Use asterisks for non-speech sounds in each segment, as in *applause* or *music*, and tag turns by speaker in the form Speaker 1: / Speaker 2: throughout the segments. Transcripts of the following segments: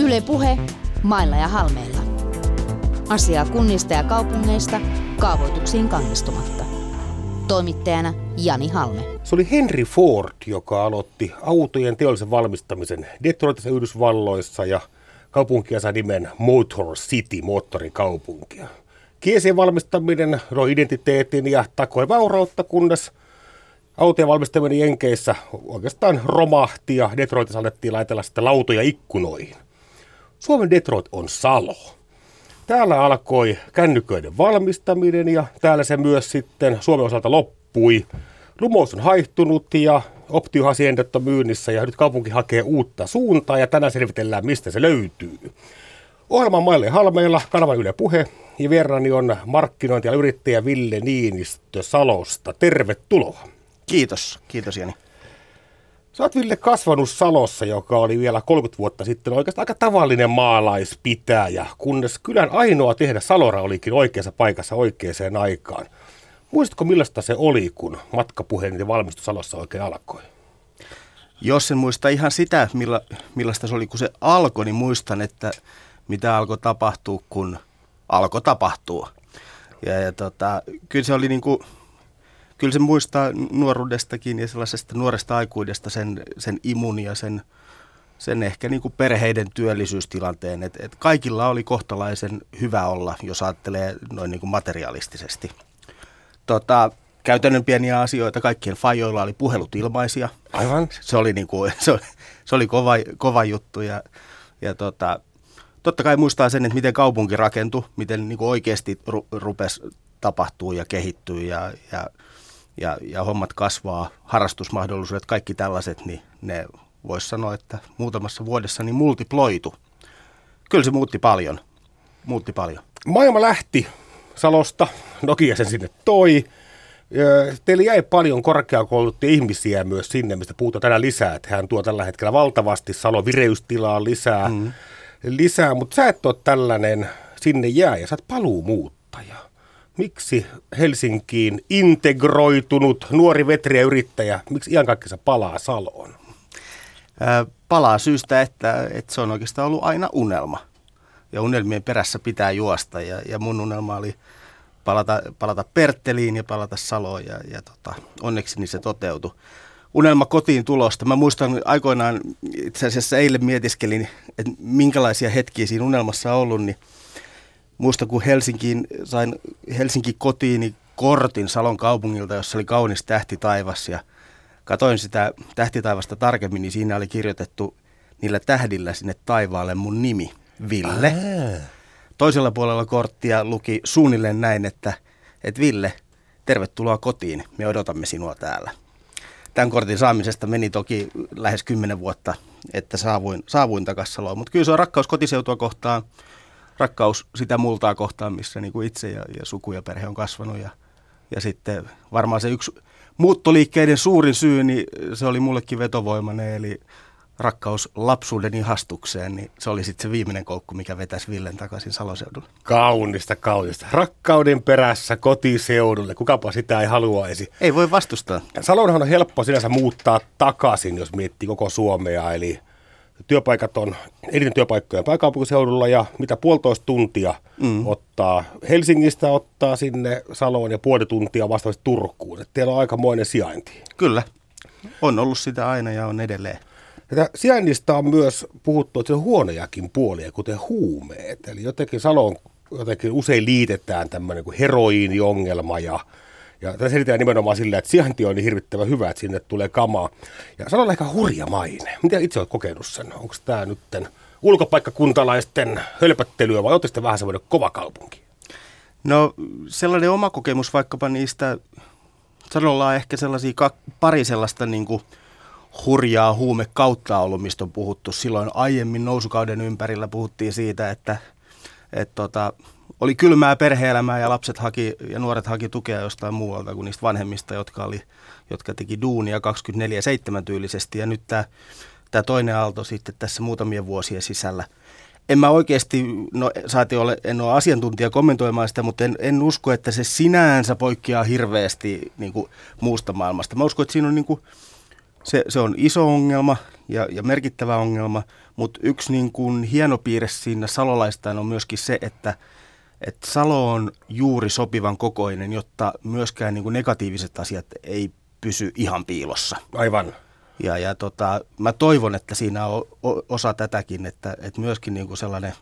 Speaker 1: Yle Puhe, mailla ja halmeilla. Asiaa kunnista ja kaupungeista kaavoituksiin kannistumatta. Toimittajana Jani Halme.
Speaker 2: Se oli Henry Ford, joka aloitti autojen teollisen valmistamisen Detroitissa Yhdysvalloissa ja kaupunkia sai nimen Motor City, moottorikaupunkia. Kiesien valmistaminen roi identiteetin ja takoi vaurautta, kunnes autojen valmistaminen Jenkeissä oikeastaan romahti ja Detroitissa alettiin laitella sitten lautoja ikkunoihin. Suomen Detroit on Salo. Täällä alkoi kännyköiden valmistaminen ja täällä se myös sitten Suomen osalta loppui. Lumous on haihtunut ja optiohasiendet on myynnissä ja nyt kaupunki hakee uutta suuntaa ja tänään selvitellään, mistä se löytyy. Ohjelman maille halmeilla, kanavan Yle Puhe ja vierani on markkinointi- ja yrittäjä Ville Niinistö Salosta. Tervetuloa.
Speaker 3: Kiitos, kiitos Jani.
Speaker 2: Sä oot Ville kasvanut Salossa, joka oli vielä 30 vuotta sitten oikeastaan aika tavallinen maalaispitäjä, kunnes kylän ainoa tehdä Salora olikin oikeassa paikassa oikeaan aikaan. Muistatko millaista se oli, kun matkapuhelin valmistus Salossa oikein alkoi?
Speaker 3: Jos en muista ihan sitä, milla, millaista se oli, kun se alkoi, niin muistan, että mitä alkoi tapahtua, kun alkoi tapahtua. Ja, ja tota, kyllä se oli niin kuin, kyllä se muistaa nuoruudestakin ja sellaisesta nuoresta aikuudesta sen, sen imun ja sen, sen ehkä niin kuin perheiden työllisyystilanteen. Et, et kaikilla oli kohtalaisen hyvä olla, jos ajattelee noin niin kuin materiaalistisesti. Tota, käytännön pieniä asioita. Kaikkien fajoilla oli puhelut ilmaisia.
Speaker 2: Aivan.
Speaker 3: Se oli, niin kuin, *laughs* se oli, se oli kova, kova juttu ja, ja tota, totta kai muistaa sen, että miten kaupunki rakentui, miten niin kuin oikeasti ru, rupesi tapahtuu ja kehittyy ja, ja, ja, ja hommat kasvaa, harrastusmahdollisuudet, kaikki tällaiset, niin ne voisi sanoa, että muutamassa vuodessa niin multiploitu. Kyllä se muutti paljon, muutti paljon.
Speaker 2: Maailma lähti Salosta, Nokia sen sinne toi. Teillä jäi paljon korkeakouluttuja ihmisiä myös sinne, mistä puhutaan tänään lisää. Että hän tuo tällä hetkellä valtavasti Salo vireystilaa lisää, mm. lisää mutta sä et ole tällainen sinne jää ja sä oot paluumuuttaja. Miksi Helsinkiin integroitunut nuori vetriä yrittäjä, miksi kaikkensa palaa Saloon?
Speaker 3: Palaa syystä, että, että se on oikeastaan ollut aina unelma. Ja unelmien perässä pitää juosta ja, ja mun unelma oli – palata, palata Pertteliin ja palata Saloon ja, ja tota, onneksi niin se toteutui. Unelma kotiin tulosta. Mä muistan aikoinaan, itse asiassa eilen mietiskelin, että minkälaisia hetkiä siinä unelmassa on ollut, niin muistan kun Helsinkiin, sain Helsinki kotiin kortin Salon kaupungilta, jossa oli kaunis tähtitaivas ja katoin sitä tähtitaivasta tarkemmin, niin siinä oli kirjoitettu niillä tähdillä sinne taivaalle mun nimi, Ville. Ää. Toisella puolella korttia luki suunnilleen näin, että, että Ville, tervetuloa kotiin, me odotamme sinua täällä. Tämän kortin saamisesta meni toki lähes kymmenen vuotta, että saavuin, saavuin takaisin Saloon. Mutta kyllä se on rakkaus kotiseutua kohtaan, rakkaus sitä multaa kohtaan, missä niin kuin itse ja, ja suku ja perhe on kasvanut. Ja, ja sitten varmaan se yksi muuttoliikkeiden suurin syy, niin se oli mullekin vetovoimainen, eli rakkaus lapsuuden ihastukseen, niin se oli sitten se viimeinen koukku, mikä vetäisi Villen takaisin Saloseudulle.
Speaker 2: Kaunista, kaunista. Rakkauden perässä kotiseudulle. Kukapa sitä ei haluaisi.
Speaker 3: Ei voi vastustaa.
Speaker 2: Salonhan on helppo sinänsä muuttaa takaisin, jos miettii koko Suomea. Eli työpaikat on eniten työpaikkoja pääkaupunkiseudulla ja mitä puolitoista tuntia mm. ottaa Helsingistä ottaa sinne Saloon ja puoli tuntia vastaavasti Turkuun. Et teillä on aikamoinen sijainti.
Speaker 3: Kyllä. On ollut sitä aina ja on edelleen.
Speaker 2: Tätä sijainnista on myös puhuttu, että se on huonojakin puolia, kuten huumeet. Eli jotenkin Saloon jotenkin usein liitetään tämmöinen kuin heroiiniongelma ja ja tässä selitetään nimenomaan sillä, että sijainti on niin hirvittävän hyvä, että sinne tulee kamaa. Ja Salo on ehkä hurja maine. Mitä itse olet kokenut sen? Onko tämä nyt ulkopaikkakuntalaisten hölpöttelyä vai olette vähän semmoinen kova kaupunki?
Speaker 3: No sellainen oma kokemus vaikkapa niistä, Salolla on ehkä sellaisia pari sellaista niin kuin – hurjaa kautta ollut, mistä on puhuttu. Silloin aiemmin nousukauden ympärillä puhuttiin siitä, että, että tota, oli kylmää perheelämää ja lapset haki ja nuoret haki tukea jostain muualta kuin niistä vanhemmista, jotka, oli, jotka teki duunia 24-7 tyylisesti. Ja nyt tämä, tämä toinen aalto sitten tässä muutamien vuosien sisällä. En mä oikeasti, no saati ole, en ole asiantuntija kommentoimaan sitä, mutta en, en usko, että se sinänsä poikkeaa hirveästi niin kuin muusta maailmasta. Mä uskon, että siinä on niin kuin, Se, se on iso ongelma ja, ja merkittävä ongelma, mutta yksi niin kuin hieno piirre siinä salolaistaan on myöskin se, että, että Salo on juuri sopivan kokoinen, jotta myöskään niin kuin negatiiviset asiat ei pysy ihan piilossa.
Speaker 2: Aivan.
Speaker 3: Ja, ja tota, mä toivon, että siinä on osa tätäkin, että, että myöskin niin kuin sellainen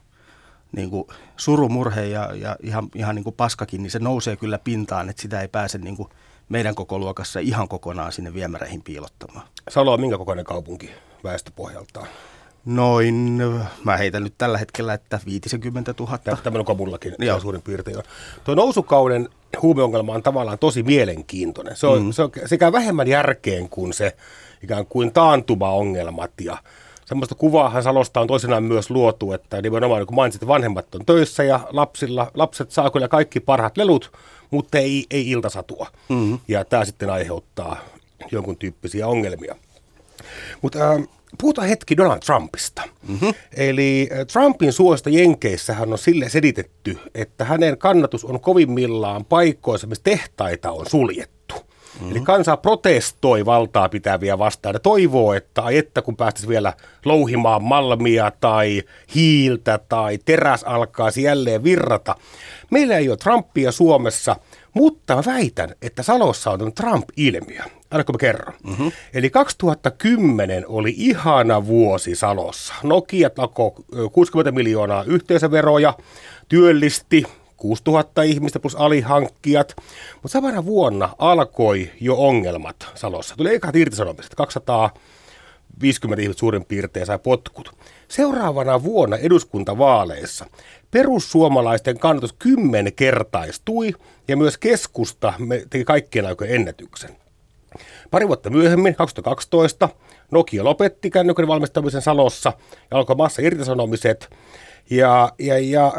Speaker 3: niin kuin surumurhe ja, ja ihan, ihan niin kuin paskakin, niin se nousee kyllä pintaan, että sitä ei pääse niin kuin meidän koko luokassa ihan kokonaan sinne viemäreihin piilottamaan.
Speaker 2: Salo on minkä kokoinen kaupunki väestöpohjaltaan?
Speaker 3: Noin, mä heitän nyt tällä hetkellä, että 50 000.
Speaker 2: Tämmöinen komullakin Joo. suurin piirtein on. Tuo nousukauden huumeongelma on tavallaan tosi mielenkiintoinen. Se, on, mm. se, on, sekä vähemmän järkeen kuin se ikään kuin taantuma-ongelmat ja semmoista kuvaahan Salosta on toisinaan myös luotu, että nimenomaan kun mainitsit, että vanhemmat on töissä ja lapsilla, lapset saa kyllä kaikki parhaat lelut, mutta ei, ei iltasatua. Mm-hmm. Ja tämä sitten aiheuttaa jonkun tyyppisiä ongelmia. Mutta äh, puhutaan hetki Donald Trumpista. Mm-hmm. Eli äh, Trumpin suosta Jenkeissähän on sille selitetty, että hänen kannatus on kovimmillaan paikkoissa, missä tehtaita on suljettu. Mm-hmm. Eli kansa protestoi valtaa pitäviä vastaan ja toivoo, että että kun päästäisiin vielä louhimaan malmia tai hiiltä tai teräs alkaisi jälleen virrata. Meillä ei ole Trumpia Suomessa – mutta mä väitän, että Salossa on Trump-ilmiö. Annako mä kerron? Mm-hmm. Eli 2010 oli ihana vuosi Salossa. Nokia takoi 60 miljoonaa yhteisöveroja, työllisti 6000 ihmistä plus alihankkijat. Mutta samana vuonna alkoi jo ongelmat Salossa. Tuli ekat irtisanomiset, 250 ihmistä suurin piirtein sai potkut. Seuraavana vuonna eduskuntavaaleissa perussuomalaisten kannatus kymmenkertaistui ja myös keskusta teki kaikkien aikojen ennätyksen. Pari vuotta myöhemmin, 2012, Nokia lopetti kännykän valmistamisen Salossa ja alkoi massa irtisanomiset. Ja, ja, ja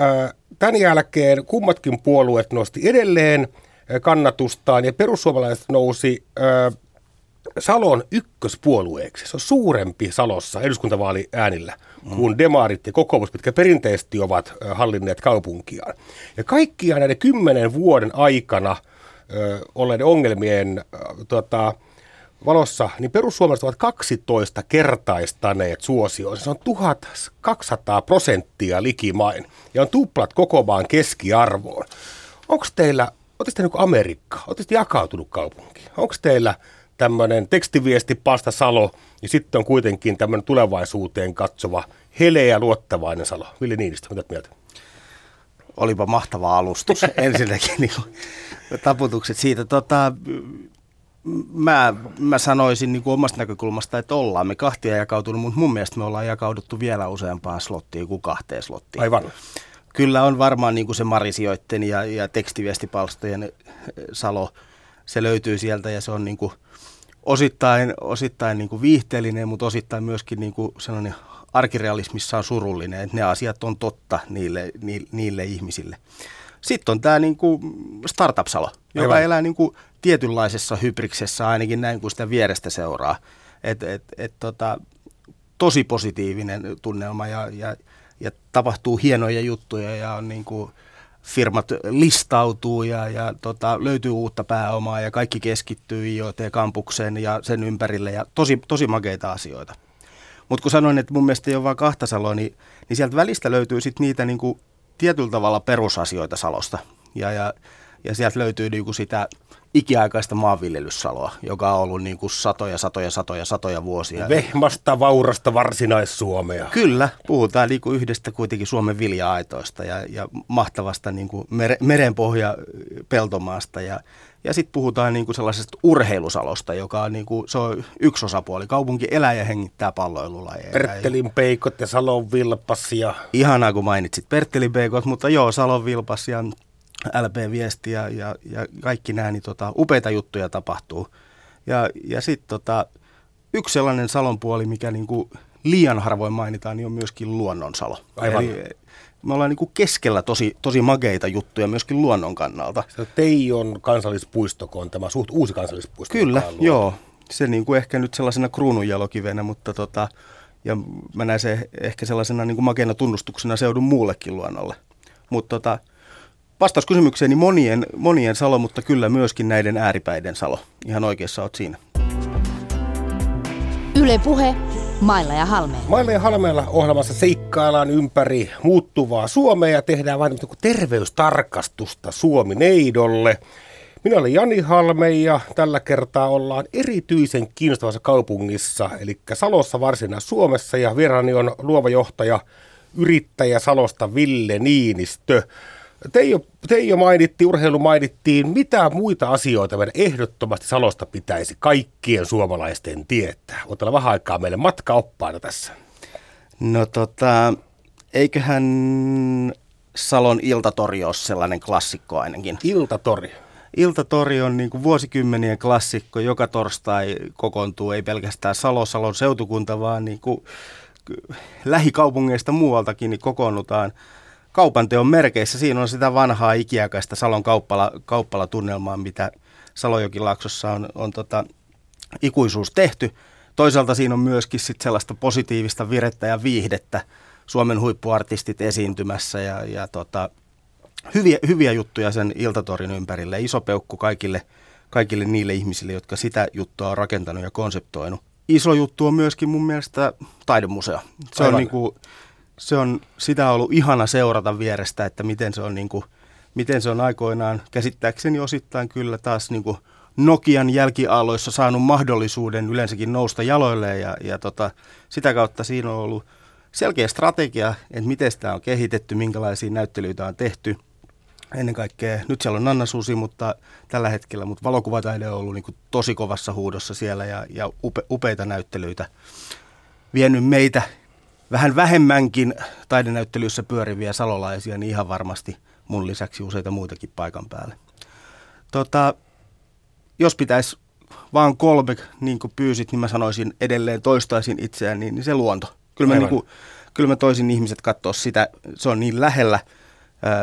Speaker 2: tämän jälkeen kummatkin puolueet nosti edelleen kannatustaan ja perussuomalaiset nousi äh, Salon ykköspuolueeksi. Se on suurempi Salossa eduskuntavaaliäänillä kuin demarit ja kokoomus, mitkä perinteisesti ovat hallinneet kaupunkiaan. Ja kaikkia näiden kymmenen vuoden aikana ö, olleiden ongelmien ö, tota, valossa, niin perussuomalaiset ovat 12 kertaistaneet suosioon. Se on 1200 prosenttia likimain ja on tuplat koko maan keskiarvoon. Onko teillä, oletteko niin Amerikka, oletteko jakautunut kaupunki? Onko teillä tämmöinen tekstiviesti Pasta Salo, niin sitten on kuitenkin tämmöinen tulevaisuuteen katsova, heleä luottavainen Salo. Vili Niinistö, mitä mieltä?
Speaker 3: Olipa mahtava alustus. *laughs* Ensinnäkin niin taputukset siitä. Tota, mä, mä sanoisin niin kuin omasta näkökulmasta, että ollaan me kahtia jakautunut, mutta mun mielestä me ollaan jakauduttu vielä useampaan slottiin kuin kahteen slottiin.
Speaker 2: Aivan.
Speaker 3: Kyllä on varmaan niin kuin se Marisioitten ja, ja tekstiviestipalstojen Salo, se löytyy sieltä ja se on niin kuin – osittain, osittain niin kuin viihteellinen, mutta osittain myöskin niin kuin sellainen arkirealismissa on surullinen, että ne asiat on totta niille, niille, niille ihmisille. Sitten on tämä niin kuin startup-salo, joka Aivan. elää niin kuin tietynlaisessa hybriksessä, ainakin näin kuin sitä vierestä seuraa. Et, et, et, tota, tosi positiivinen tunnelma ja, ja, ja tapahtuu hienoja juttuja ja on niin kuin, firmat listautuu ja, ja tota, löytyy uutta pääomaa ja kaikki keskittyy IoT-kampukseen ja sen ympärille ja tosi, tosi makeita asioita. Mutta kun sanoin, että mun mielestä ei ole vain kahta saloa, niin, niin sieltä välistä löytyy sitten niitä niin kuin tietyllä tavalla perusasioita Salosta. Ja, ja, ja sieltä löytyy niin kuin sitä ikiaikaista maanviljelyssaloa, joka on ollut niin kuin satoja, satoja, satoja, satoja vuosia.
Speaker 2: Vehmasta, vaurasta varsinais-Suomea.
Speaker 3: Kyllä, puhutaan niin kuin yhdestä kuitenkin Suomen vilja-aitoista ja, ja mahtavasta niin kuin mere, merenpohja peltomaasta ja, ja sitten puhutaan niin kuin sellaisesta urheilusalosta, joka on, niin kuin, se on yksi osapuoli. Kaupunki elää ja hengittää palloilulajeja.
Speaker 2: Perttelin peikot ja Salon vilpas. Ja...
Speaker 3: Ihanaa, kun mainitsit Perttelin peikot, mutta joo, Salon vilpas ja LP-viesti ja, ja, ja kaikki nämä, niin tota, upeita juttuja tapahtuu. Ja, ja sitten tota, yksi sellainen salon puoli, mikä niinku liian harvoin mainitaan, niin on myöskin luonnonsalo.
Speaker 2: Aivan. Eli
Speaker 3: me ollaan niinku keskellä tosi, tosi mageita juttuja myöskin luonnon kannalta.
Speaker 2: Se Teijon kansallispuisto, on tämä suht uusi kansallispuisto.
Speaker 3: Kyllä, joo. Se niinku ehkä nyt sellaisena kruununjalokivenä, mutta tota, ja mä näen se ehkä sellaisena niinku makeena tunnustuksena seudun muullekin luonnolle. Mutta tota, vastaus kysymykseeni monien, monien salo, mutta kyllä myöskin näiden ääripäiden salo. Ihan oikeassa olet siinä.
Speaker 1: Yle Puhe, Mailla ja Halmeella.
Speaker 2: Mailla ja Halmeella ohjelmassa seikkaillaan ympäri muuttuvaa Suomea ja tehdään vain terveystarkastusta Suomi-neidolle. Minä olen Jani Halme ja tällä kertaa ollaan erityisen kiinnostavassa kaupungissa, eli Salossa varsina Suomessa ja vieraani on luova johtaja, yrittäjä Salosta Ville Niinistö. Teijo, Teijo mainittiin, urheilu mainittiin. Mitä muita asioita meidän ehdottomasti Salosta pitäisi kaikkien suomalaisten tietää? Otella vähän aikaa meille matkaoppaana tässä.
Speaker 3: No tota, eiköhän Salon iltatori ole sellainen klassikko ainakin.
Speaker 2: Iltatori.
Speaker 3: Iltatori on niin kuin vuosikymmenien klassikko. Joka torstai kokoontuu ei pelkästään Salo, Salon seutukunta, vaan niin kuin lähikaupungeista muualtakin niin kokoonnutaan kaupanteon merkeissä. Siinä on sitä vanhaa ikiaikaista Salon kauppala, kauppalatunnelmaa, mitä Salojokilaaksossa on, on tota, ikuisuus tehty. Toisaalta siinä on myöskin sit sellaista positiivista virettä ja viihdettä. Suomen huippuartistit esiintymässä ja, ja tota, hyviä, hyviä juttuja sen iltatorin ympärille. Iso peukku kaikille, kaikille niille ihmisille, jotka sitä juttua on rakentanut ja konseptoinut. Iso juttu on myöskin mun mielestä taidemuseo. Se on, niin kuin, se on sitä on ollut ihana seurata vierestä, että miten se on, niin kuin, miten se on aikoinaan käsittääkseni osittain kyllä taas niin kuin Nokian jälkiaaloissa saanut mahdollisuuden yleensäkin nousta jaloilleen ja, ja tota, sitä kautta siinä on ollut selkeä strategia, että miten sitä on kehitetty, minkälaisia näyttelyitä on tehty – ennen kaikkea, nyt siellä on Nanna Susi, mutta tällä hetkellä, mutta valokuvataide on ollut niin tosi kovassa huudossa siellä ja, ja upe, upeita näyttelyitä. Vienyt meitä vähän vähemmänkin taidenäyttelyissä pyöriviä salolaisia, niin ihan varmasti mun lisäksi useita muitakin paikan päälle. Tota, jos pitäisi vaan kolme, niin kuin pyysit, niin mä sanoisin edelleen toistaisin itseään, niin, niin se luonto. Kyllä mä, niin kuin, kyllä mä toisin ihmiset katsoa sitä, se on niin lähellä –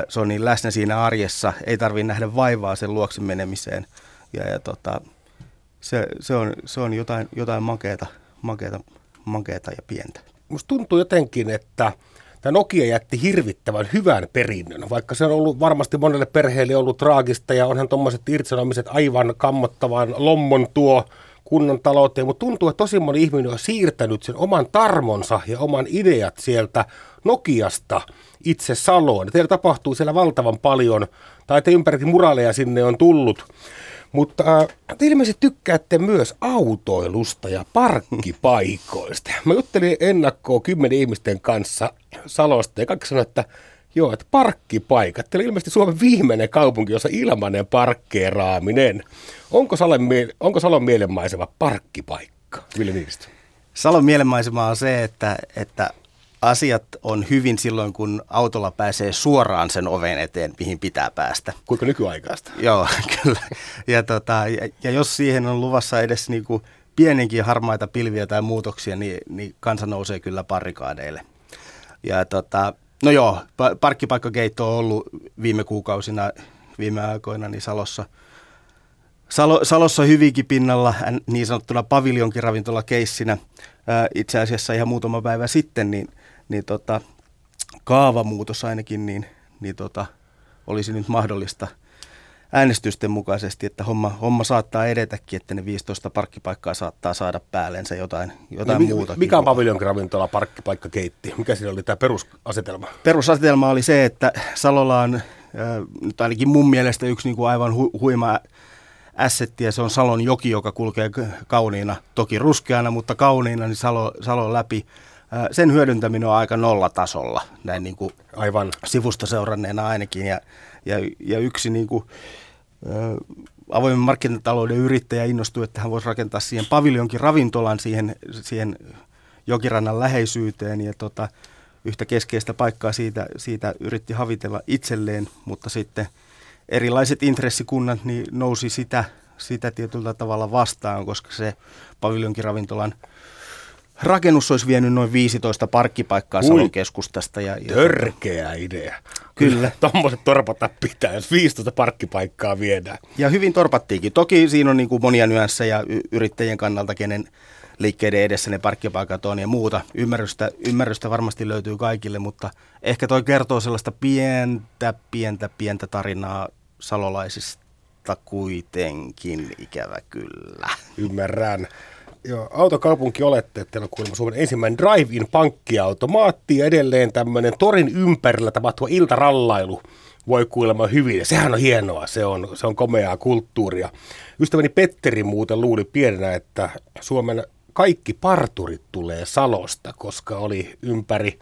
Speaker 3: se on niin läsnä siinä arjessa, ei tarvitse nähdä vaivaa sen luoksen menemiseen. Ja, ja tota, se, se, on, se on jotain, jotain makeata, makeata, makeata ja pientä.
Speaker 2: Musta tuntuu jotenkin, että tämä Nokia jätti hirvittävän hyvän perinnön, vaikka se on ollut varmasti monelle perheelle ollut traagista ja onhan tuommoiset irtisanomiset aivan kammottavan lommon tuo kunnan talouteen, mutta tuntuu, että tosi moni ihminen on siirtänyt sen oman tarmonsa ja oman ideat sieltä Nokiasta itse Saloon. Teillä tapahtuu siellä valtavan paljon, tai te ympärikin muraaleja sinne on tullut. Mutta äh, te ilmeisesti tykkäätte myös autoilusta ja parkkipaikoista. Mä juttelin ennakkoon kymmenen ihmisten kanssa Salosta ja kaikki sanoivat, että joo, että parkkipaikat. Teillä ilmeisesti Suomen viimeinen kaupunki, jossa ilmainen parkkeeraaminen. Onko Salon, onko Salon mielenmaisema parkkipaikka, Ville Niinistö?
Speaker 3: Salon mielenmaisema on se, että, että asiat on hyvin silloin, kun autolla pääsee suoraan sen oven eteen, mihin pitää päästä.
Speaker 2: Kuinka nykyaikaista?
Speaker 3: Joo, *laughs* kyllä. Ja, tota, ja, ja jos siihen on luvassa edes niin kuin pienenkin harmaita pilviä tai muutoksia, niin, niin kansa nousee kyllä parikaadeille. Ja tota, no joo, parkkipaikkakeitto on ollut viime kuukausina, viime aikoina niin Salossa – Salo, Salossa hyvinkin pinnalla niin sanottuna paviljonkin keissinä itse asiassa ihan muutama päivä sitten, niin niin tota, kaavamuutos ainakin, niin, niin tota, olisi nyt mahdollista äänestysten mukaisesti, että homma, homma saattaa edetäkin, että ne 15 parkkipaikkaa saattaa saada päällensä jotain, jotain niin, muuta.
Speaker 2: Mikä on paviljonkravintola, parkkipaikka, keitti? Mikä siinä oli tämä perusasetelma?
Speaker 3: Perusasetelma oli se, että Salolla on äh, nyt ainakin mun mielestä yksi niin kuin aivan hu- huima assetti, ja se on Salon joki, joka kulkee kauniina, toki ruskeana, mutta kauniina, niin Salo, Salon läpi sen hyödyntäminen on aika nollatasolla, näin niin kuin Aivan. sivusta seuranneena ainakin. Ja, ja, ja yksi niin kuin, avoimen markkinatalouden yrittäjä innostui, että hän voisi rakentaa siihen paviljonkin ravintolan siihen, siihen jokirannan läheisyyteen. Ja tota, yhtä keskeistä paikkaa siitä, siitä yritti havitella itselleen, mutta sitten erilaiset intressikunnat niin nousi sitä, sitä tietyllä tavalla vastaan, koska se paviljonkin ravintolan – rakennus olisi vienyt noin 15 parkkipaikkaa Ui, Salon keskustasta. Ja,
Speaker 2: ja törkeä idea.
Speaker 3: Kyllä. *laughs*
Speaker 2: Tuommoiset torpata pitää, jos 15 parkkipaikkaa viedään.
Speaker 3: Ja hyvin torpattiinkin. Toki siinä on niin kuin monia nyansseja y- yrittäjien kannalta, kenen liikkeiden edessä ne parkkipaikat on ja muuta. Ymmärrystä, ymmärrystä varmasti löytyy kaikille, mutta ehkä toi kertoo sellaista pientä, pientä, pientä tarinaa salolaisista kuitenkin, ikävä kyllä.
Speaker 2: Ymmärrän. Joo, autokaupunki olette, että teillä on kuulemma Suomen ensimmäinen drive-in pankkiautomaatti ja edelleen tämmöinen torin ympärillä tapahtuva iltarallailu voi kuulemma hyvin. Ja sehän on hienoa, se on, se on komeaa kulttuuria. Ystäväni Petteri muuten luuli pienenä, että Suomen kaikki parturit tulee Salosta, koska oli ympäri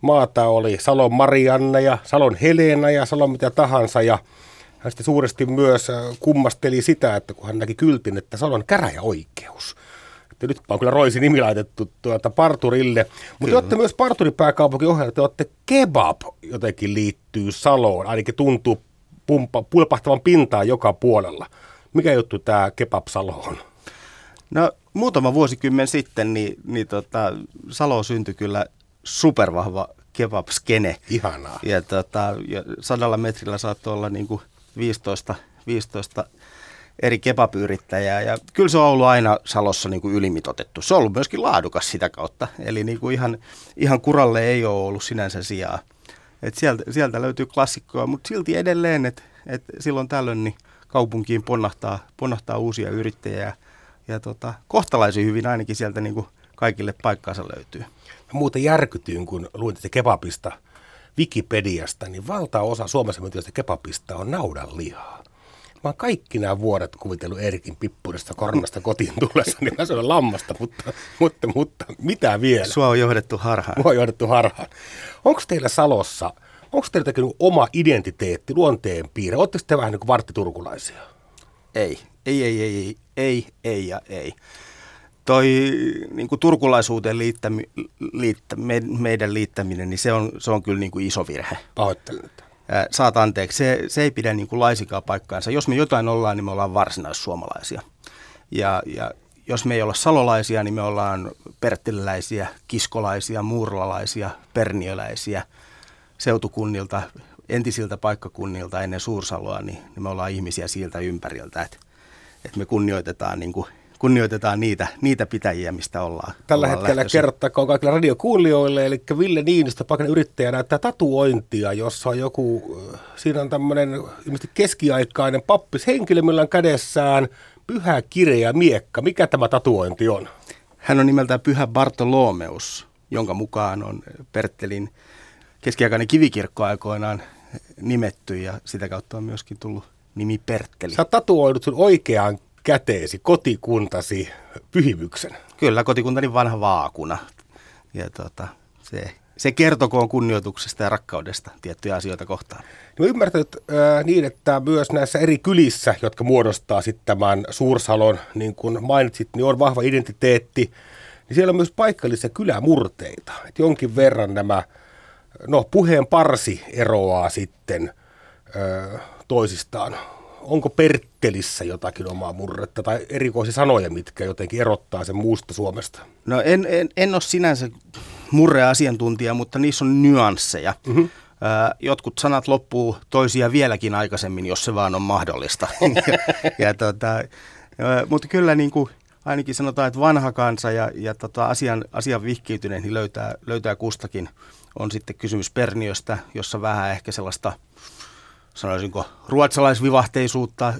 Speaker 2: maata oli Salon Marianna ja Salon Helena ja Salon mitä tahansa ja hän sitten suuresti myös äh, kummasteli sitä, että kun hän näki kyltin, että Salon käräjäoikeus. Että nyt on kyllä Roisi nimi laitettu tuota parturille. Mutta te olette myös parturipääkaupunki ohjelma, te olette kebab jotenkin liittyy Saloon, ainakin tuntuu pumpa, pulpahtavan pintaa joka puolella. Mikä juttu tämä kebab Salo on?
Speaker 3: No muutama vuosikymmen sitten niin, niin tota, Salo syntyi kyllä supervahva kebab-skene.
Speaker 2: Ihanaa.
Speaker 3: Ja, tota, ja sadalla metrillä saattoi olla niin kuin 15, 15 eri kebab-yrittäjää. Ja kyllä se on ollut aina Salossa niin kuin ylimitotettu. Se on ollut myöskin laadukas sitä kautta. Eli niin kuin ihan, ihan kuralle ei ole ollut sinänsä sijaa. Et sieltä, sieltä löytyy klassikkoa, mutta silti edelleen, että et silloin tällöin niin kaupunkiin ponnahtaa, ponnahtaa uusia yrittäjiä. Ja, tota, kohtalaisen hyvin ainakin sieltä niin kuin kaikille paikkaansa löytyy.
Speaker 2: Mä muuten järkytyin, kun luin tätä kebabista Wikipediasta, niin valtaosa Suomessa myytyistä kebabista on naudan lihaa. Mä oon kaikki nämä vuodet kuvitellut Erikin pippurista koronasta kotiin tullessa, niin mä sanon lammasta, mutta, mutta, mutta mitä vielä?
Speaker 3: Sua on johdettu harhaan.
Speaker 2: Mua on johdettu harhaan. Onko teillä Salossa, onko teillä jotenkin oma identiteetti, luonteen piirre? Oletteko te vähän niin kuin varttiturkulaisia?
Speaker 3: Ei, ei, ei, ei, ei, ei, ei ja ei toi niin kuin turkulaisuuteen liittämi, liittä, me, meidän liittäminen, niin se on, se on kyllä niin kuin iso virhe.
Speaker 2: Pahoittelen.
Speaker 3: Saat anteeksi, se, se ei pidä niin kuin laisikaan paikkaansa. Jos me jotain ollaan, niin me ollaan varsinaissuomalaisia. Ja, ja jos me ei olla salolaisia, niin me ollaan pertteliläisiä, kiskolaisia, muurlalaisia, perniöläisiä seutukunnilta, entisiltä paikkakunnilta ennen Suursaloa, niin, niin me ollaan ihmisiä siltä ympäriltä, että, että me kunnioitetaan niin kuin kunnioitetaan niitä, niitä pitäjiä, mistä ollaan.
Speaker 2: Tällä
Speaker 3: ollaan
Speaker 2: hetkellä kerrottakoon kaikille radiokuulijoille, eli Ville Niinistö, paikallinen yrittäjä, näyttää tatuointia, jossa on joku, äh, siinä on tämmöinen ilmeisesti keskiaikainen pappis henkilö, millä on kädessään pyhä kirja miekka. Mikä tämä tatuointi on?
Speaker 3: Hän on nimeltään Pyhä Bartolomeus, jonka mukaan on Perttelin keskiaikainen kivikirkko aikoinaan nimetty ja sitä kautta on myöskin tullut nimi Pertteli.
Speaker 2: Sä oot tatuoinut sun oikeaan käteesi, kotikuntasi pyhimyksen?
Speaker 3: Kyllä, kotikuntani vanha vaakuna. Ja tota, se, se kertokoon kunnioituksesta ja rakkaudesta tiettyjä asioita kohtaan.
Speaker 2: No ymmärtänyt äh, niin, että myös näissä eri kylissä, jotka muodostaa sitten tämän Suursalon, niin kuin mainitsit, niin on vahva identiteetti, niin siellä on myös paikallisia kylämurteita. Et jonkin verran nämä, no puheen parsi eroaa sitten äh, toisistaan onko Perttelissä jotakin omaa murretta tai erikoisia sanoja, mitkä jotenkin erottaa sen muusta Suomesta?
Speaker 3: No en, en, en ole sinänsä murreasiantuntija, mutta niissä on nyansseja. Mm-hmm. Jotkut sanat loppuu toisia vieläkin aikaisemmin, jos se vaan on mahdollista. *laughs* ja, ja tota, mutta kyllä niin kuin ainakin sanotaan, että vanha kansa ja, ja tota asian, asian vihkiytyneen niin löytää, löytää kustakin. On sitten kysymys Perniöstä, jossa vähän ehkä sellaista – sanoisinko, ruotsalaisvivahteisuutta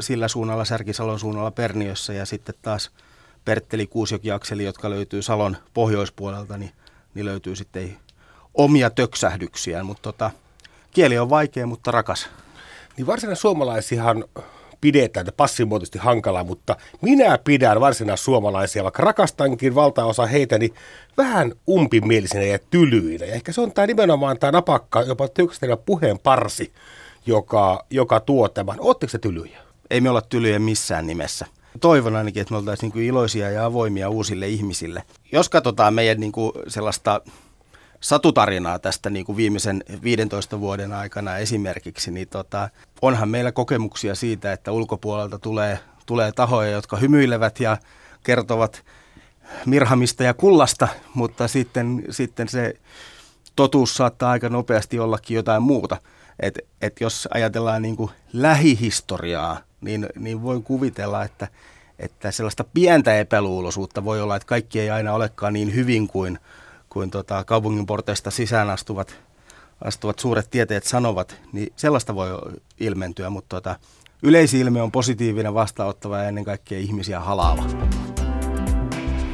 Speaker 3: sillä suunnalla, Särkisalon suunnalla Perniössä ja sitten taas Pertteli Kuusjoki-akseli, jotka löytyy Salon pohjoispuolelta, niin, niin löytyy sitten omia töksähdyksiään, mutta tota, kieli on vaikea, mutta rakas.
Speaker 2: Niin varsinainen suomalaisihan pidetään passimuotoisesti hankalaa, mutta minä pidän varsinaisia suomalaisia, vaikka rakastankin valtaosa heitä, niin vähän umpimielisinä ja tylyinä. Ja ehkä se on tämä nimenomaan tämä napakka, jopa työksellä puheen parsi, joka, joka tuo tämän. Oletteko se tylyjä?
Speaker 3: Ei me olla tylyjä missään nimessä. Toivon ainakin, että me oltaisiin niin iloisia ja avoimia uusille ihmisille. Jos katsotaan meidän niin kuin sellaista satutarinaa tästä niin kuin viimeisen 15 vuoden aikana esimerkiksi, niin tota, onhan meillä kokemuksia siitä, että ulkopuolelta tulee, tulee tahoja, jotka hymyilevät ja kertovat mirhamista ja kullasta, mutta sitten, sitten se totuus saattaa aika nopeasti ollakin jotain muuta. Et, et jos ajatellaan niin kuin lähihistoriaa, niin, niin voin kuvitella, että, että sellaista pientä epäluuloisuutta voi olla, että kaikki ei aina olekaan niin hyvin kuin, kuin tota, kaupungin porteista sisään astuvat, astuvat suuret tieteet sanovat, niin sellaista voi ilmentyä, mutta tota, yleisilme on positiivinen, vastaanottava ja ennen kaikkea ihmisiä halaava.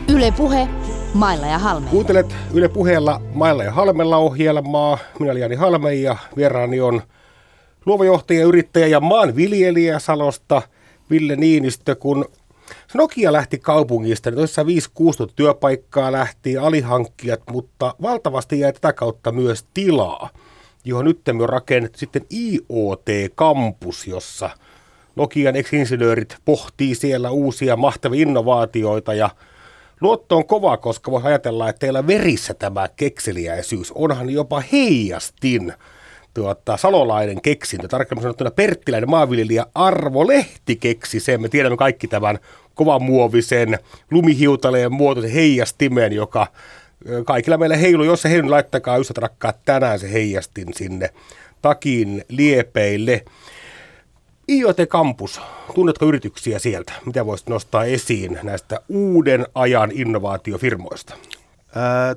Speaker 1: Yle Puhe, Mailla ja Halmeella.
Speaker 2: Kuuntelet Yle Puheella Mailla ja Halmella ohjelmaa. Minä olen Jani Halme ja vieraani on luova johtaja, yrittäjä ja maanviljelijä Salosta Ville Niinistö. Kun Nokia lähti kaupungista, niin tuossa 5-6 työpaikkaa lähti, alihankkijat, mutta valtavasti jäi tätä kautta myös tilaa, johon nyt on rakennettu sitten IoT-kampus, jossa Nokian ex-insinöörit pohtii siellä uusia mahtavia innovaatioita ja Luotto on kova, koska voi ajatella, että teillä verissä tämä kekseliäisyys onhan jopa heijastin tuota, salolainen keksintö. Tarkemmin sanottuna Perttiläinen maanviljelijä Arvo Lehti keksi sen. Me tiedämme kaikki tämän muovisen lumihiutaleen muotoisen heijastimen, joka kaikilla meillä heilu. Jos se heilu, laittakaa ystävät rakkaat tänään se heijastin sinne takin liepeille. IoT Campus, tunnetko yrityksiä sieltä? Mitä voisit nostaa esiin näistä uuden ajan innovaatiofirmoista?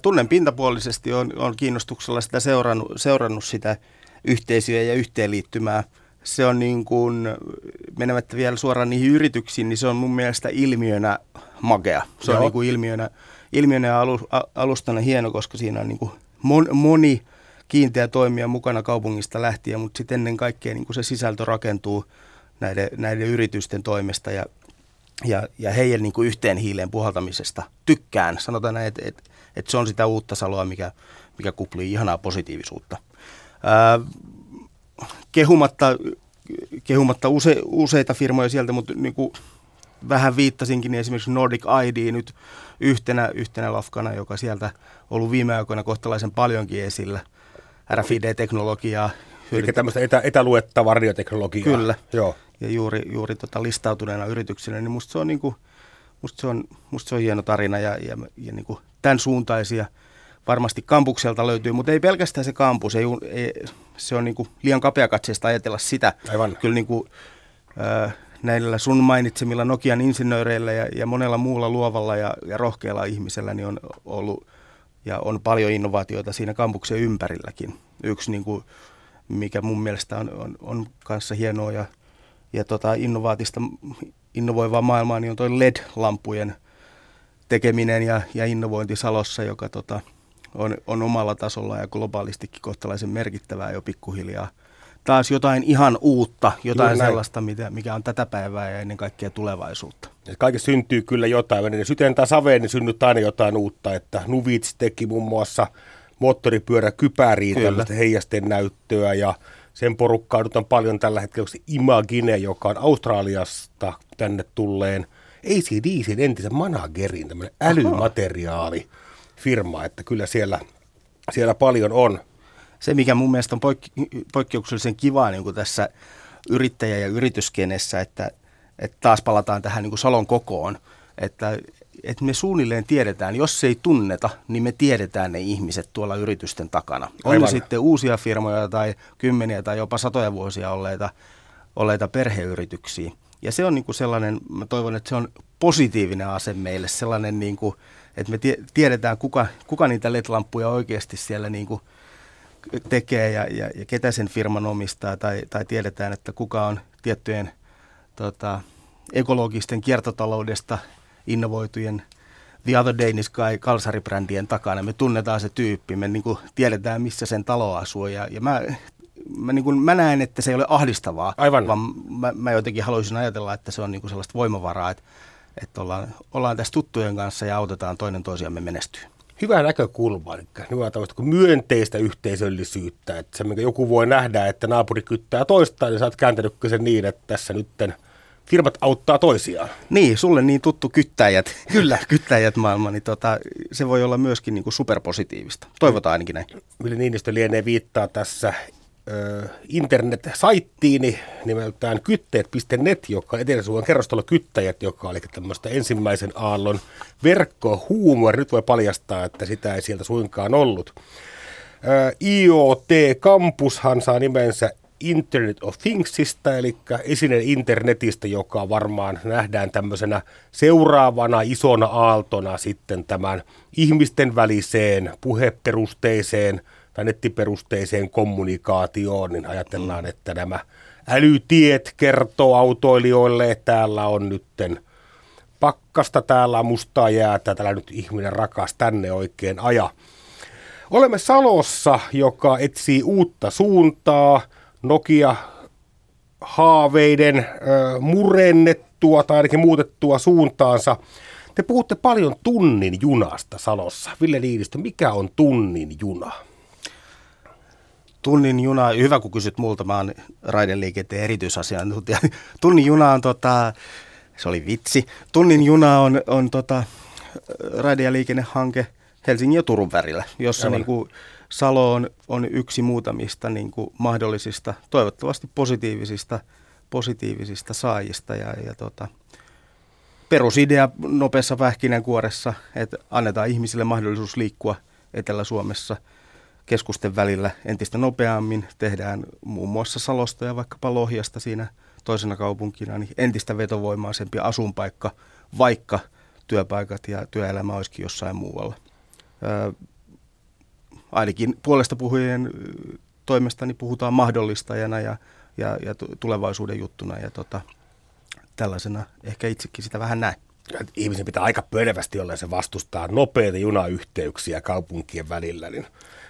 Speaker 3: Tunnen pintapuolisesti, on, on kiinnostuksella sitä seurannut, seurannut sitä yhteisöä ja yhteenliittymää. Se on niin kuin, menemättä vielä suoraan niihin yrityksiin, niin se on mun mielestä ilmiönä magea. Se Joo. on niin kuin ilmiönä, ilmiönä ja alustana hieno, koska siinä on niin kuin mon, moni – kiinteä toimija mukana kaupungista lähtien, mutta sitten ennen kaikkea niin kuin se sisältö rakentuu näiden, näiden yritysten toimesta ja, ja, ja heidän niin kuin yhteen hiileen puhaltamisesta tykkään. Sanotaan näin, että, että, että se on sitä uutta saloa, mikä, mikä kuplii ihanaa positiivisuutta. Ää, kehumatta kehumatta use, useita firmoja sieltä, mutta niin kuin vähän viittasinkin, niin esimerkiksi Nordic ID nyt yhtenä, yhtenä lafkana, joka sieltä on ollut viime aikoina kohtalaisen paljonkin esillä – RFID-teknologiaa.
Speaker 2: Eli tämmöistä etä, etäluettavaa radioteknologiaa.
Speaker 3: Kyllä. Joo. Ja juuri, juuri tota listautuneena yrityksenä, niin musta se on, niinku, musta se on, musta se on hieno tarina ja, ja, ja niinku tämän suuntaisia varmasti kampukselta löytyy, mutta ei pelkästään se kampus, ei, ei, se on niinku liian kapeakatseista ajatella sitä.
Speaker 2: Aivan.
Speaker 3: Kyllä niinku, äh, näillä sun mainitsemilla Nokian insinööreillä ja, ja monella muulla luovalla ja, ja rohkealla ihmisellä niin on ollut ja on paljon innovaatioita siinä kampuksen ympärilläkin. Yksi, niin kuin, mikä mun mielestä on, on, on kanssa hienoa ja, ja tota innovaatista, innovoivaa maailmaa, niin on tuo LED-lampujen tekeminen ja, ja innovointi Salossa, joka tota, on, on omalla tasolla ja globaalistikin kohtalaisen merkittävää jo pikkuhiljaa. Taas jotain ihan uutta, jotain sellaista, mitä, mikä on tätä päivää ja ennen kaikkea tulevaisuutta.
Speaker 2: Kaikessa syntyy kyllä jotain. Niin syteen tai saveen, niin synnyttää aina jotain uutta. Että Nuvits teki muun muassa moottoripyörä kypäriin tällaista heijasten näyttöä ja sen porukkaa nyt on paljon tällä hetkellä se Imagine, joka on Australiasta tänne tulleen ACDCin entisen managerin, tämmöinen älymateriaali firma, että kyllä siellä, siellä paljon on.
Speaker 3: Se, mikä mun mielestä on poik- poikkeuksellisen kivaa niin kuin tässä yrittäjä- ja yrityskenessä, että – että taas palataan tähän niin kuin Salon kokoon, että, että me suunnilleen tiedetään, jos se ei tunneta, niin me tiedetään ne ihmiset tuolla yritysten takana. On ne sitten uusia firmoja tai kymmeniä tai jopa satoja vuosia olleita, olleita perheyrityksiä. Ja se on niin kuin sellainen, mä toivon, että se on positiivinen ase meille, sellainen, niin kuin, että me tiedetään, kuka, kuka niitä LED-lampuja oikeasti siellä niin kuin tekee ja, ja, ja ketä sen firman omistaa, tai, tai tiedetään, että kuka on tiettyjen tota, ekologisten kiertotaloudesta innovoitujen The Other Danish Guy kalsaribrändien takana. Me tunnetaan se tyyppi, me niin kuin tiedetään missä sen talo asuu ja, ja mä, mä, niin kuin, mä näen, että se ei ole ahdistavaa,
Speaker 2: Aivan.
Speaker 3: vaan mä, mä jotenkin haluaisin ajatella, että se on niin kuin sellaista voimavaraa, että, että ollaan, ollaan tässä tuttujen kanssa ja autetaan toinen toisiamme menestyä
Speaker 2: hyvä näkökulma, eli hyvä kuin myönteistä yhteisöllisyyttä, että se, minkä joku voi nähdä, että naapuri kyttää toista, niin sä oot kääntänyt sen niin, että tässä nytten firmat auttaa toisiaan.
Speaker 3: Niin, sulle niin tuttu kyttäjät, kyllä, kyttäjät maailma, niin tota, se voi olla myöskin niin kuin superpositiivista. Toivotaan ainakin näin.
Speaker 2: Ville Niinistö lienee viittaa tässä internet-saittiini nimeltään kytteet.net, joka on etelä kerrostalo kyttäjät, joka oli tämmöistä ensimmäisen aallon verkkohuumori. Nyt voi paljastaa, että sitä ei sieltä suinkaan ollut. IoT Campushan saa nimensä Internet of Thingsista, eli esinen internetistä, joka varmaan nähdään tämmöisenä seuraavana isona aaltona sitten tämän ihmisten väliseen puheperusteiseen – tai nettiperusteiseen kommunikaatioon, niin ajatellaan, mm. että nämä älytiet kertoo autoilijoille, että täällä on nytten pakkasta, täällä on mustaa jäätä, täällä nyt ihminen rakas tänne oikein aja. Olemme Salossa, joka etsii uutta suuntaa, Nokia haaveiden ö, murennettua tai ainakin muutettua suuntaansa. Te puhutte paljon tunnin junasta Salossa. Ville Niinistö, mikä on tunnin juna?
Speaker 3: Tunnin juna, hyvä kun kysyt multa, mä oon raideliikenteen erityisasiantuntija. Tunnin juna on tota, se oli vitsi. Tunnin juna on, on tota, raide- ja liikennehanke Helsingin ja Turun värillä, jossa niin kuin, Salo on, on yksi muutamista niin kuin, mahdollisista, toivottavasti positiivisista, positiivisista saajista. Ja, ja tota, perusidea nopeassa pähkinänkuoressa, että annetaan ihmisille mahdollisuus liikkua Etelä-Suomessa keskusten välillä entistä nopeammin. Tehdään muun muassa Salosta ja vaikkapa Lohjasta siinä toisena kaupunkina niin entistä vetovoimaisempi asunpaikka, vaikka työpaikat ja työelämä olisikin jossain muualla. Ää, ainakin puolesta puhujien toimestani puhutaan mahdollistajana ja, ja, ja tulevaisuuden juttuna ja tota, tällaisena ehkä itsekin sitä vähän näin.
Speaker 2: Ihmisen pitää aika pölevästi olla se vastustaa nopeita junayhteyksiä kaupunkien välillä, niin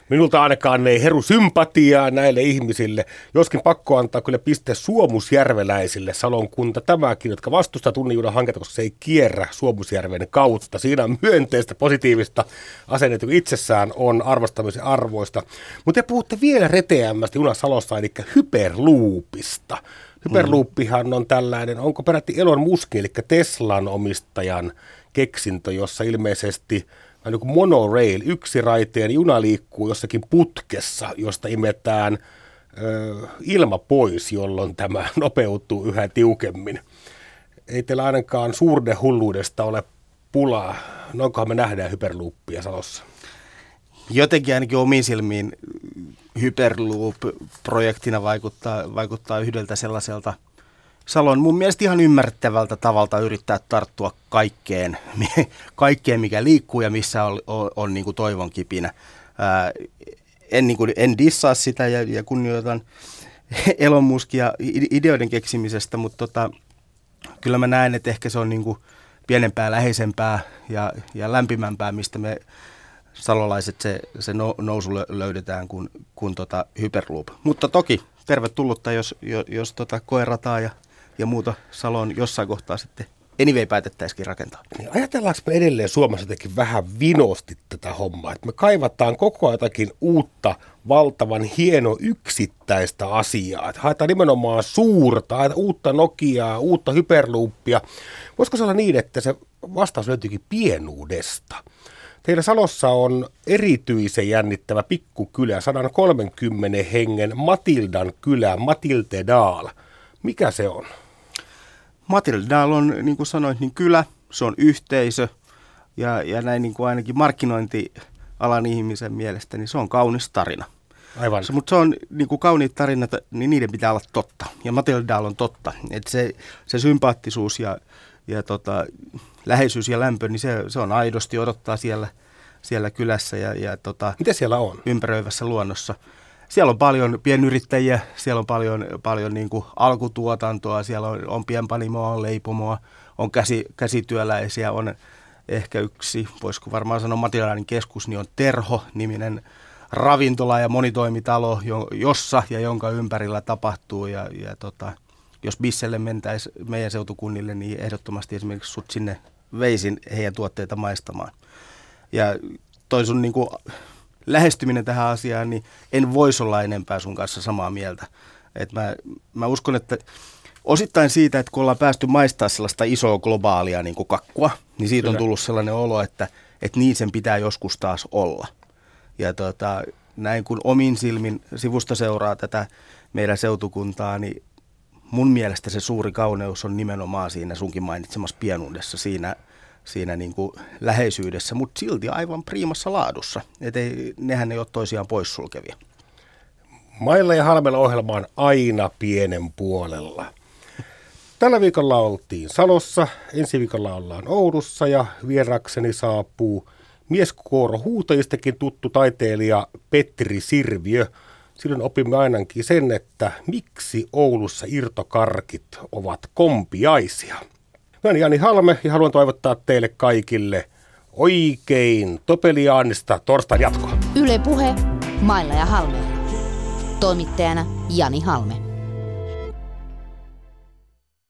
Speaker 2: minulta ainakaan ei heru sympatiaa näille ihmisille, joskin pakko antaa kyllä piste Suomusjärveläisille Salon kunta tämäkin, jotka vastustaa tunnijunan hanketta, koska se ei kierrä Suomusjärven kautta. Siinä on myönteistä, positiivista asennetta, kun itsessään on arvostamisen arvoista. Mutta te puhutte vielä reteämmästä junasalossa, eli hyperloopista. Hyperlooppihan on tällainen, onko peräti Elon Musk, eli Teslan omistajan keksintö, jossa ilmeisesti niin kuin monorail, yksi raiteen juna liikkuu jossakin putkessa, josta imetään ö, ilma pois, jolloin tämä *laughs* nopeutuu yhä tiukemmin. Ei teillä ainakaan hulluudesta ole pulaa. Noinkohan me nähdään hyperluuppia Salossa?
Speaker 3: Jotenkin ainakin omiin silmiin Hyperloop-projektina vaikuttaa, vaikuttaa yhdeltä sellaiselta Salon mun mielestä ihan ymmärrettävältä tavalta yrittää tarttua kaikkeen, *laughs* kaikkeen mikä liikkuu ja missä on, on, on niin kuin toivon kipinä. Ää, en, niin kuin, en dissaa sitä ja, ja kunnioitan *laughs* Elon Muskia ideoiden keksimisestä, mutta tota, kyllä mä näen, että ehkä se on niin kuin pienempää, läheisempää ja, ja lämpimämpää, mistä me salolaiset se, se nousu löydetään kuin, kuin tota Hyperloop. Mutta toki tervetullutta, jos, jos, jos tota koerataan ja, ja muuta Salon jossain kohtaa sitten anyway päätettäisikin rakentaa.
Speaker 2: Niin ajatellaanko me edelleen Suomessa jotenkin vähän vinosti tätä hommaa, että me kaivataan koko ajan jotakin uutta, valtavan hieno yksittäistä asiaa, että haetaan nimenomaan suurta, haetaan uutta Nokiaa, uutta hyperluuppia. Voisiko se olla niin, että se vastaus löytyykin pienuudesta? Teillä Salossa on erityisen jännittävä pikkukylä, 130 hengen Matildan kylä, Matildedal. Mikä se on?
Speaker 3: Matildedal on, niin kuin sanoit, niin kylä, se on yhteisö ja, ja näin niin kuin ainakin markkinointialan ihmisen mielestä, niin se on kaunis tarina.
Speaker 2: Aivan.
Speaker 3: Se, mutta se on niin kuin kauniit tarinat, niin niiden pitää olla totta. Ja Matildedal on totta. Että se, se sympaattisuus ja, ja tota, läheisyys ja lämpö, niin se, se on aidosti odottaa siellä, siellä kylässä ja, ja tota,
Speaker 2: Mitä siellä on?
Speaker 3: ympäröivässä luonnossa. Siellä on paljon pienyrittäjiä, siellä on paljon, paljon niin kuin alkutuotantoa, siellä on, on pienpanimoa, on leipomoa, on käsi, käsityöläisiä, on ehkä yksi, voisiko varmaan sanoa Matilainen keskus, niin on Terho-niminen ravintola ja monitoimitalo, jossa ja jonka ympärillä tapahtuu ja, ja tota, jos Bisselle mentäisi meidän seutukunnille, niin ehdottomasti esimerkiksi sut sinne veisin heidän tuotteita maistamaan. Ja toi sun niin kuin lähestyminen tähän asiaan, niin en voisi olla enempää sun kanssa samaa mieltä. Et mä, mä uskon, että osittain siitä, että kun ollaan päästy maistaa sellaista isoa globaalia niin kuin kakkua, niin siitä Kyllä. on tullut sellainen olo, että, että niin sen pitää joskus taas olla. Ja tota, näin kun omin silmin sivusta seuraa tätä meidän seutukuntaa, niin mun mielestä se suuri kauneus on nimenomaan siinä sunkin mainitsemassa pienuudessa, siinä, siinä niin kuin läheisyydessä, mutta silti aivan priimassa laadussa. Et ei, nehän ei ole toisiaan poissulkevia.
Speaker 2: Mailla ja Halmella ohjelma on aina pienen puolella. Tällä viikolla oltiin Salossa, ensi viikolla ollaan Oulussa ja vierakseni saapuu mieskuoro huutajistakin tuttu taiteilija Petri Sirviö – silloin opimme ainakin sen, että miksi Oulussa irtokarkit ovat kompiaisia. Mä Jani Halme ja haluan toivottaa teille kaikille oikein topeliaanista torstain jatkoa.
Speaker 1: Yle Puhe, Mailla ja Halmeella. Toimittajana Jani Halme.